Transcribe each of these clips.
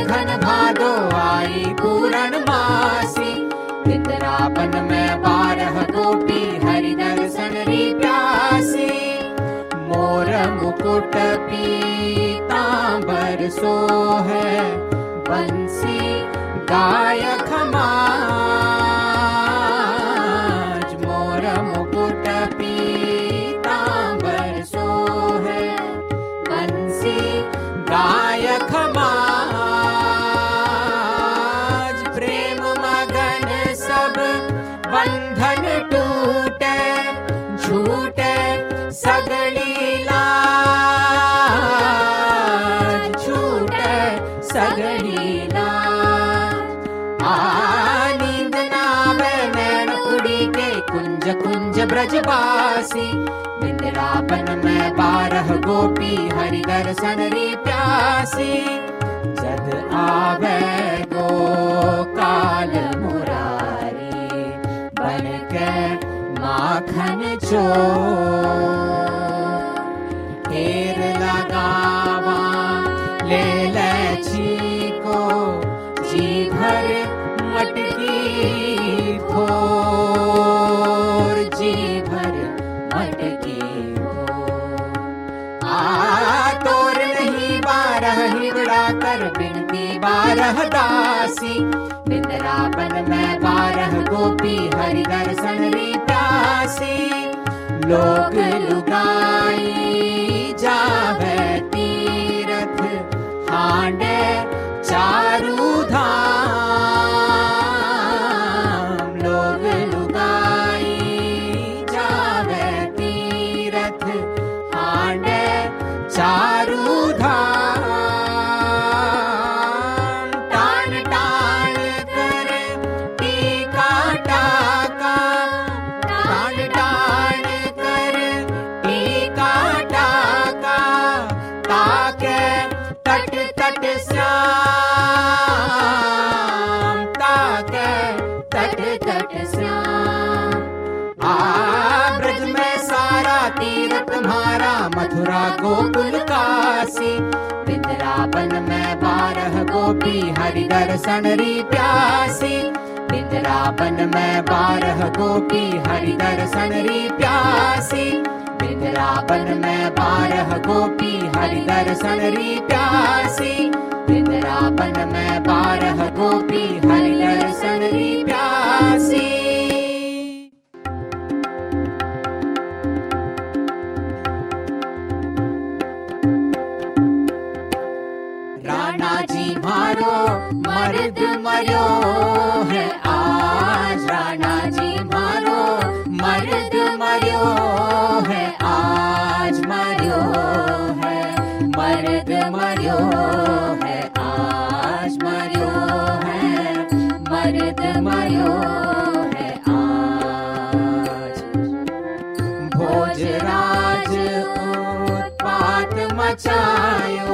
I'm gonna. ब्रजवासी। बिंद्रावन में बारह गोपी हरि दर्शन री प्यासी। जद आवे गो काल मुरारी, बन के माखन चो। ढेर बारह दासी बिंदरावन में बारह गोपी हरि दर्शन री प्यासी लोग लुगाई। आ ब्रज में सारा तीरथ तुम्हारा मथुरा गोकुल काशी। वृंदावन में बारह गोपी हरि दर्शन री प्यासी। वृंदावन में बारह गोपी हरि दर्शन री प्यासी। बिंद्रावन में बारह गोपी हरि दर्शन री प्यासी बिंद्रावन में बारह गोपी हरि दर्शन री प्यासी। राणा जी मारो, मर्द मरो है आज। राणा जी मारो, मर्द मरो है आज मरो है मर्द मरो है आज। भोजराज उत्पात मचायो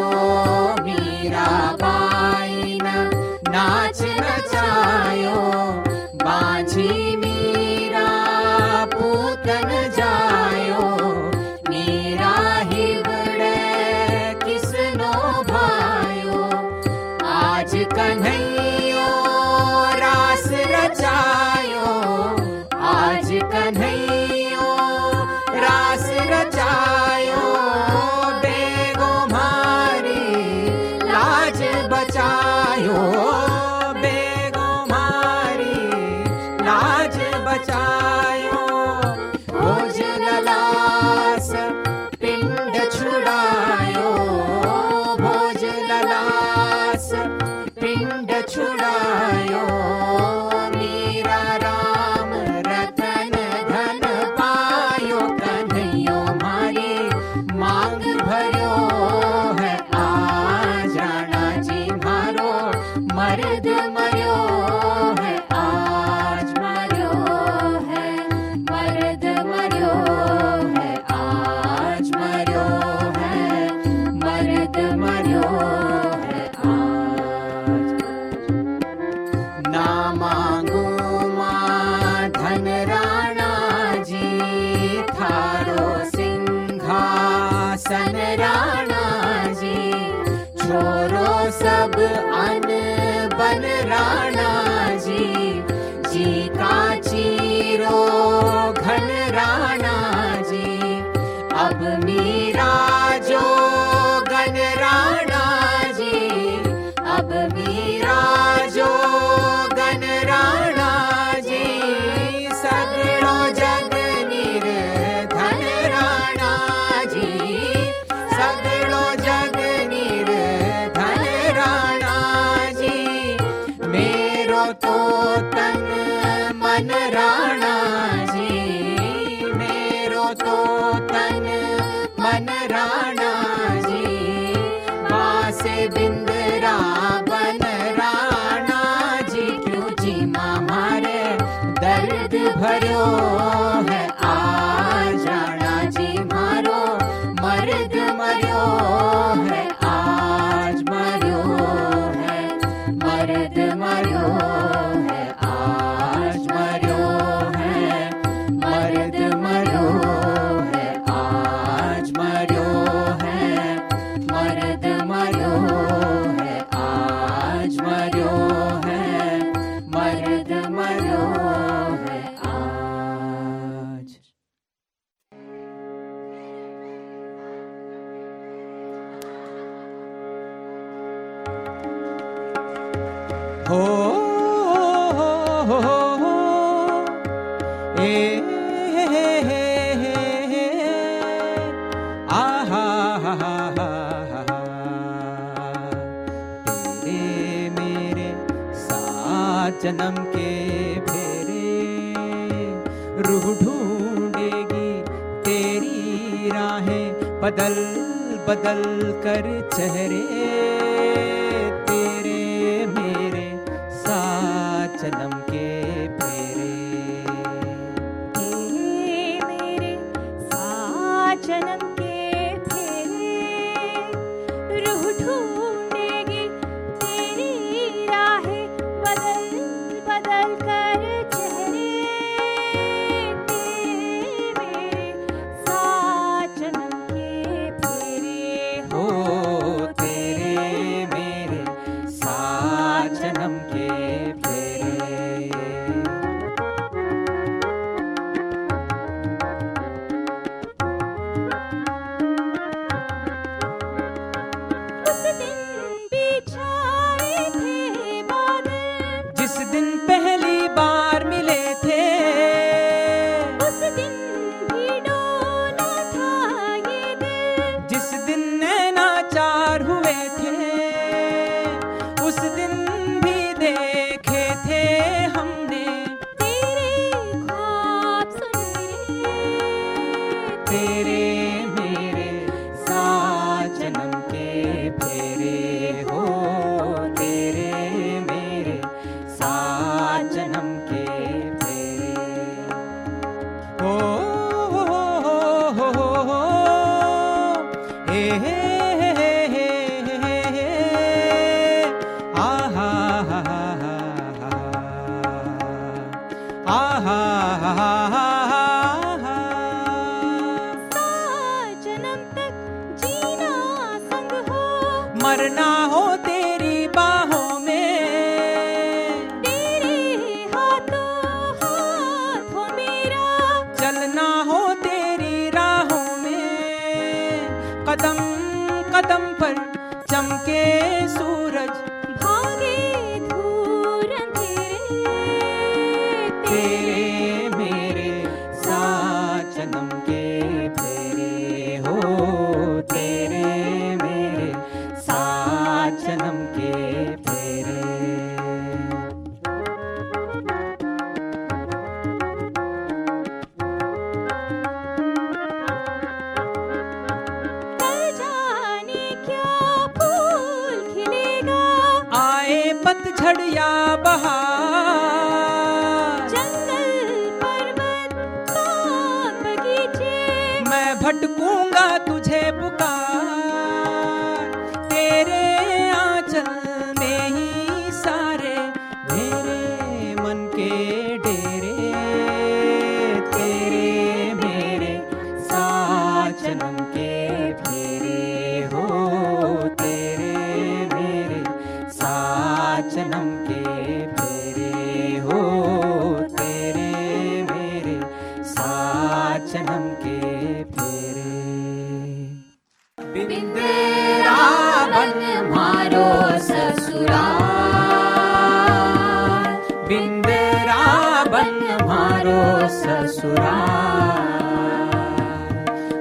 घड़िया बहा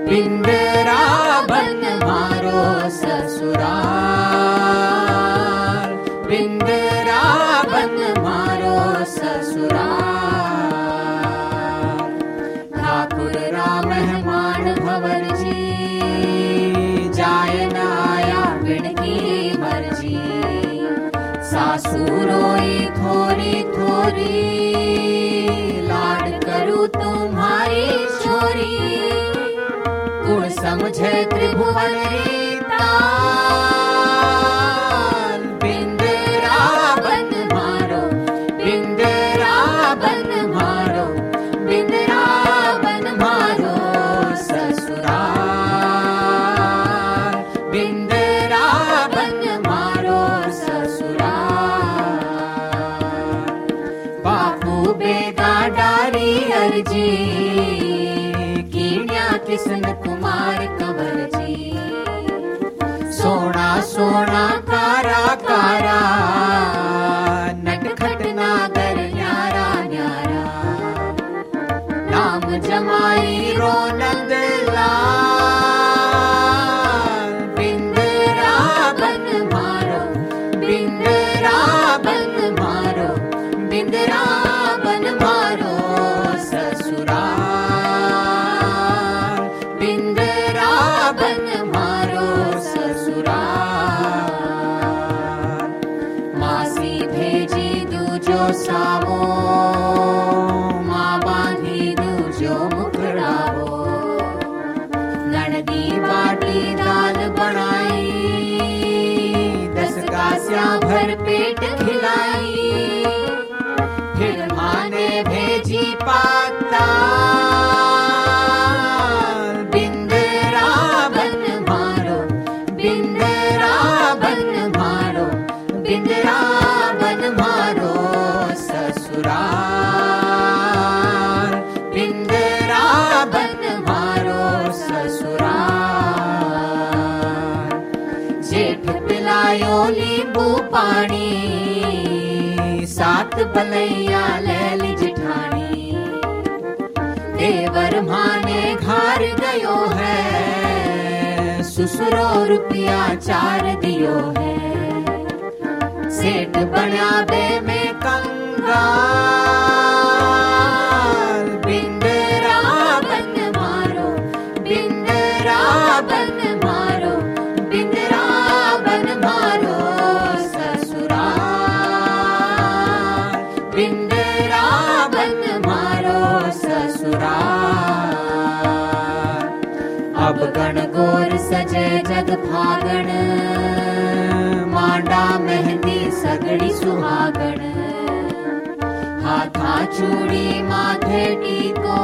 बिंदरा बन मारो ससुराल बिंदरा बन मारो ससुराल ठाकुर राम मेहमान जी जाय न आया बिन थोरी थोरी। मुझे त्रिभुवन री Sava. पलैया लैल जिठानी देवर माने घर गयो है, ससुरो रुपया चार दियो है। सेठ बनावे में कंगा চুরি মাথে টিকো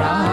Ram.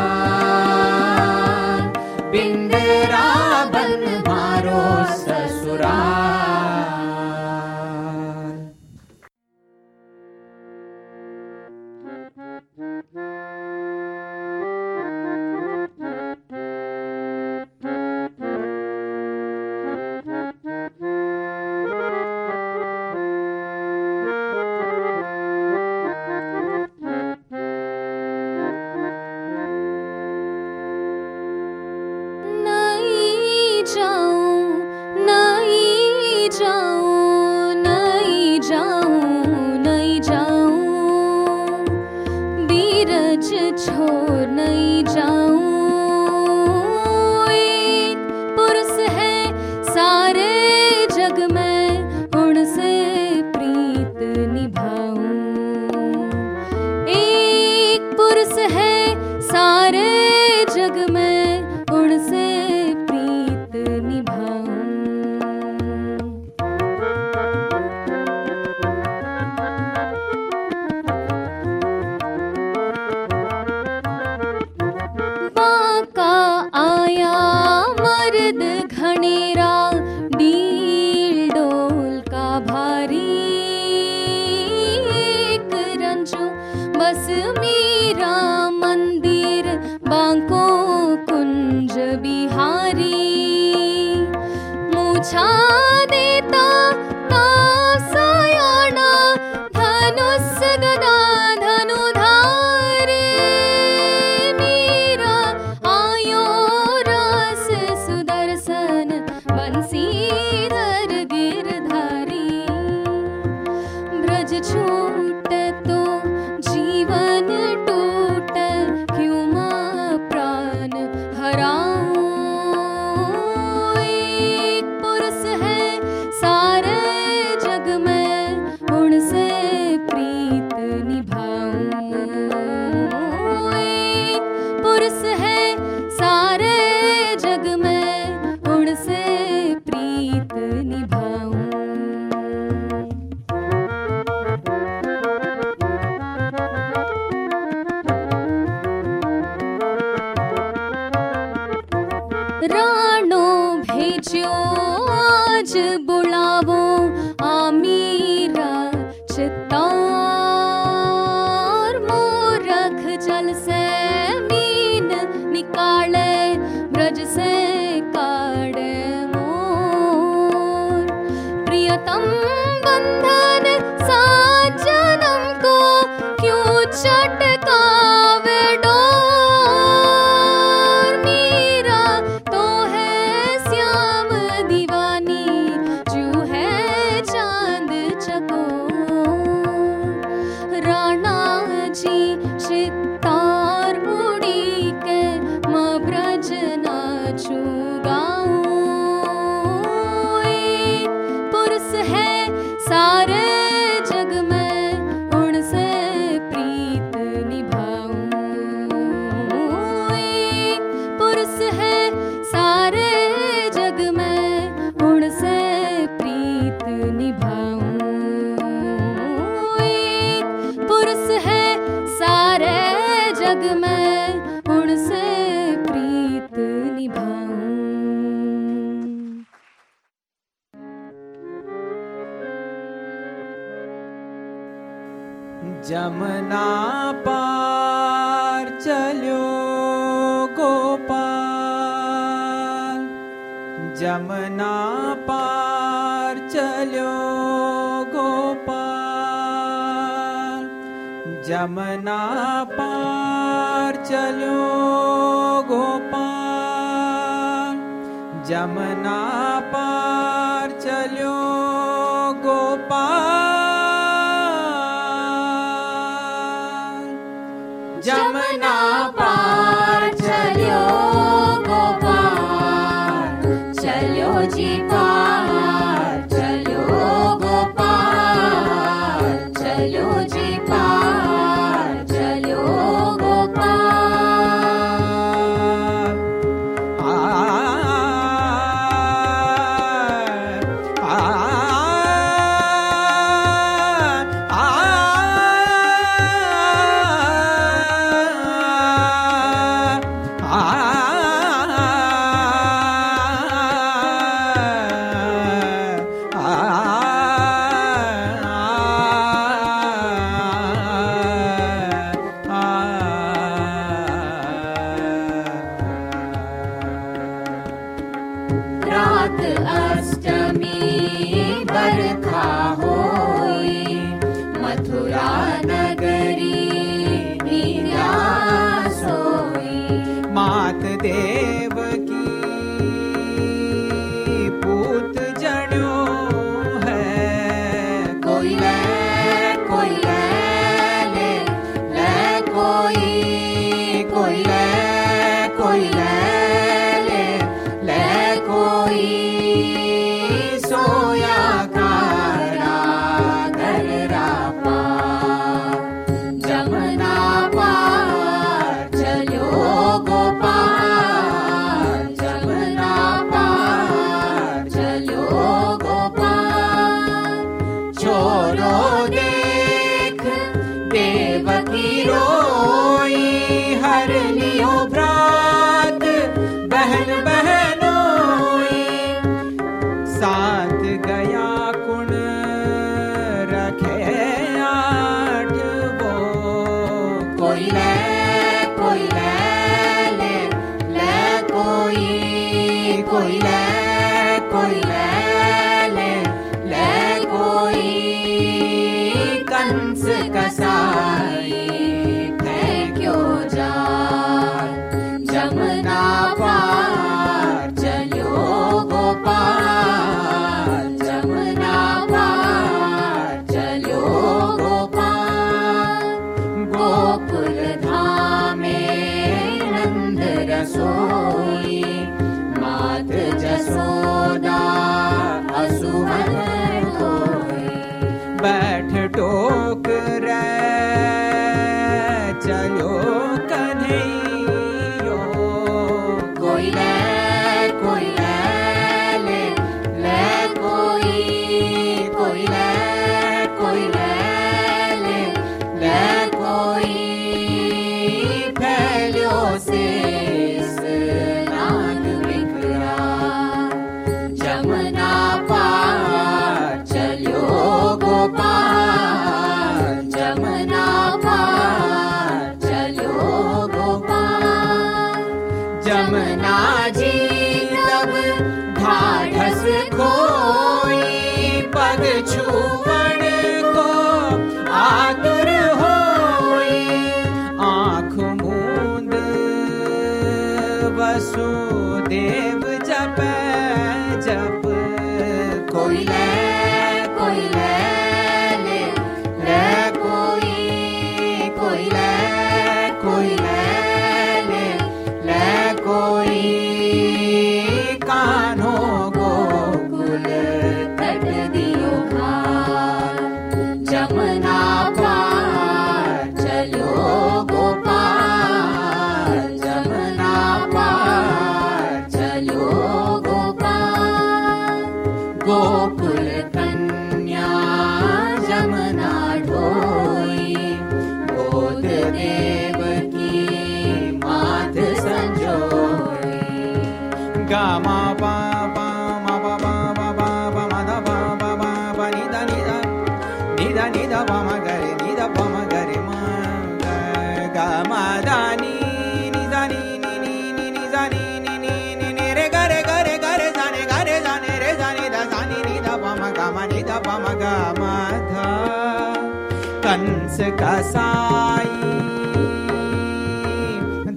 कसाई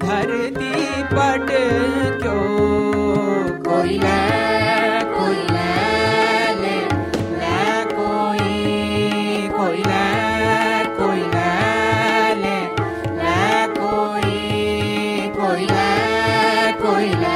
धरती पट क्यों कोई ले कोई ले ले ले कोई कोई ले कोई ले ले ले कोई कोई ले कोई ले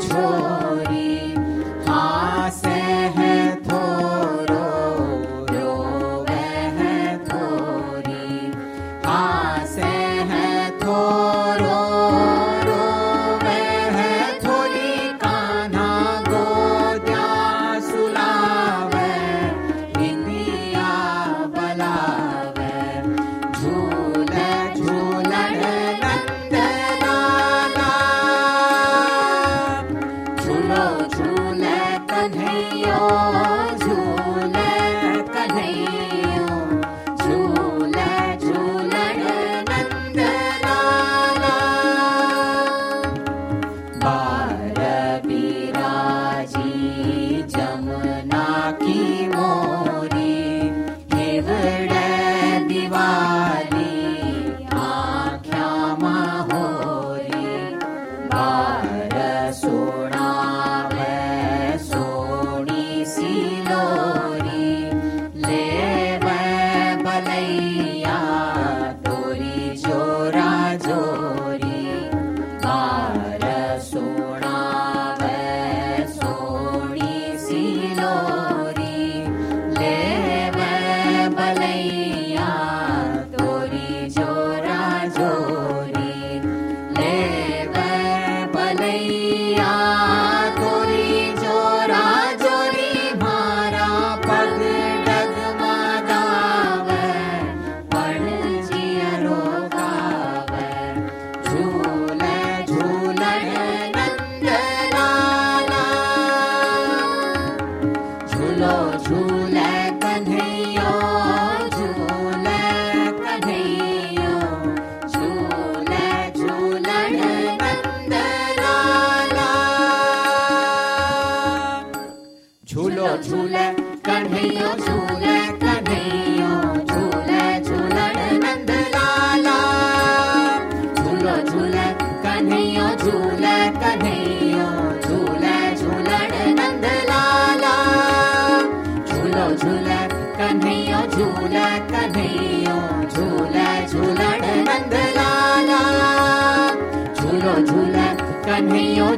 起了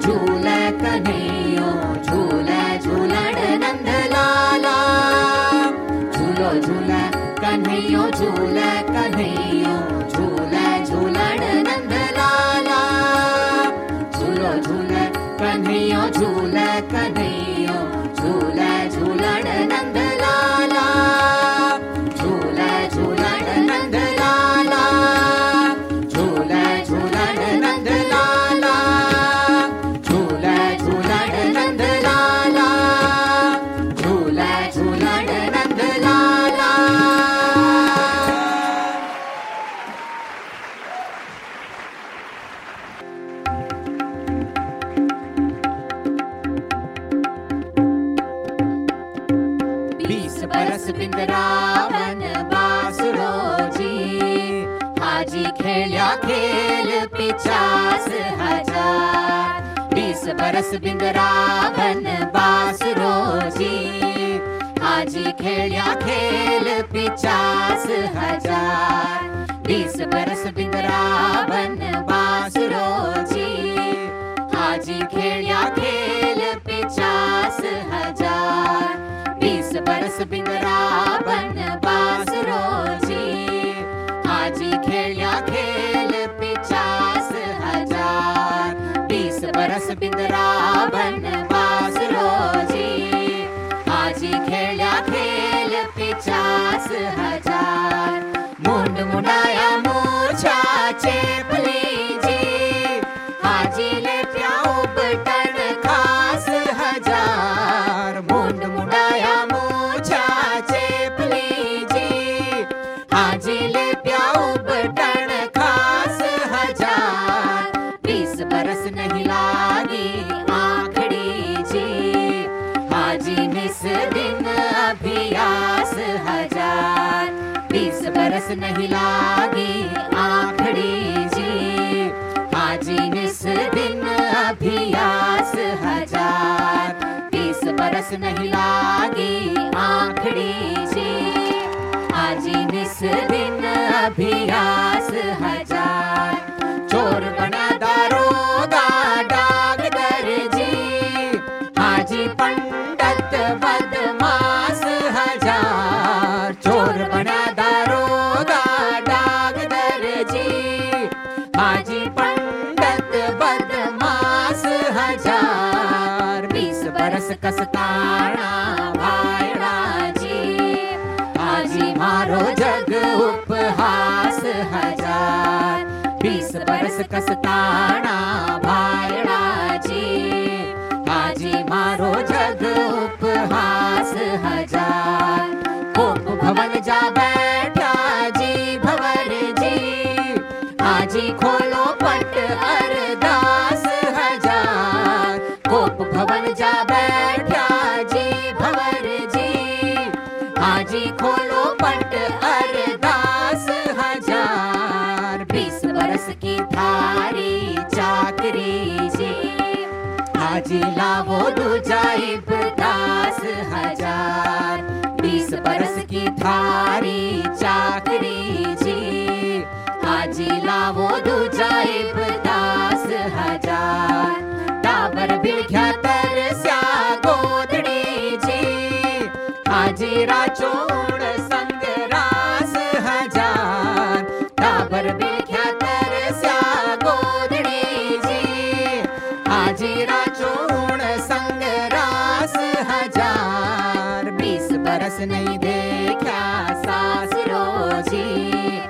Julia. रस बिंदरावन बास रोजी। हाजी खेलिया खेल पिचास हज़ार। बीस बरस बिंदरावन बास रोजी। हाजी खेलिया खेल पिचास हज़ार। बीस बरस बिंदरावन हाजी निस दिन अभियास कसताणा। हाजी लावो दुजाइब दास हज़ार। बीस बरस की थारी चाकरी जी। हाजी लावो दुजाइब दास हज़ार। टाबर बिळख्या तरस्या गोधडी जी। हाजी राचोण बरस नहीं देखा, सास रोजी।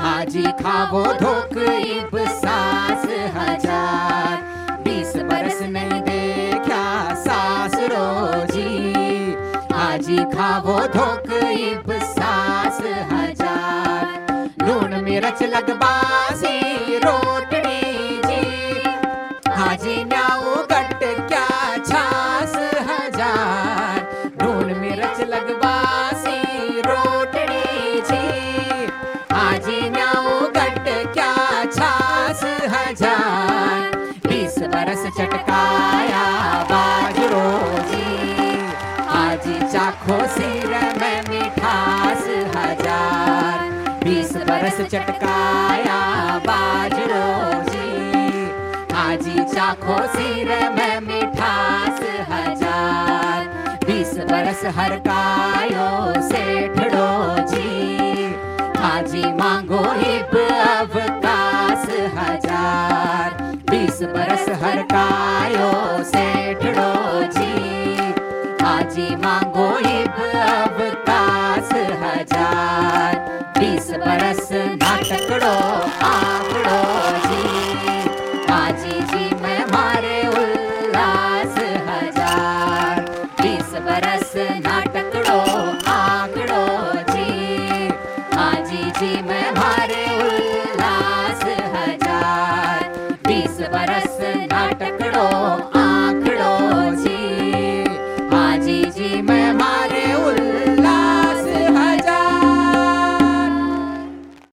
हाजी खावो धोक इब सास हज़ार। बीस बरस नहीं देखा, सास रोजी। हाजी खावो धोक इब सास हज़ार। लूण मिर्च लगबासी चटकाया बाजरो जी हाजी चाखो सिर में मिठास हज़ार। बीस बरस चटकाया बाजरो जी हाजी चाखो सिर में मिठास हज़ार। बीस बरस हरकायो सेठड़ो जी हाजी मांगो हिब अवकाश हज़ार। तीस बरस हर कायो सेठड़ो जी। आजी मांगो एक अब कास हज़ार। बीस बरस नाटकड़ो, आंकड़ो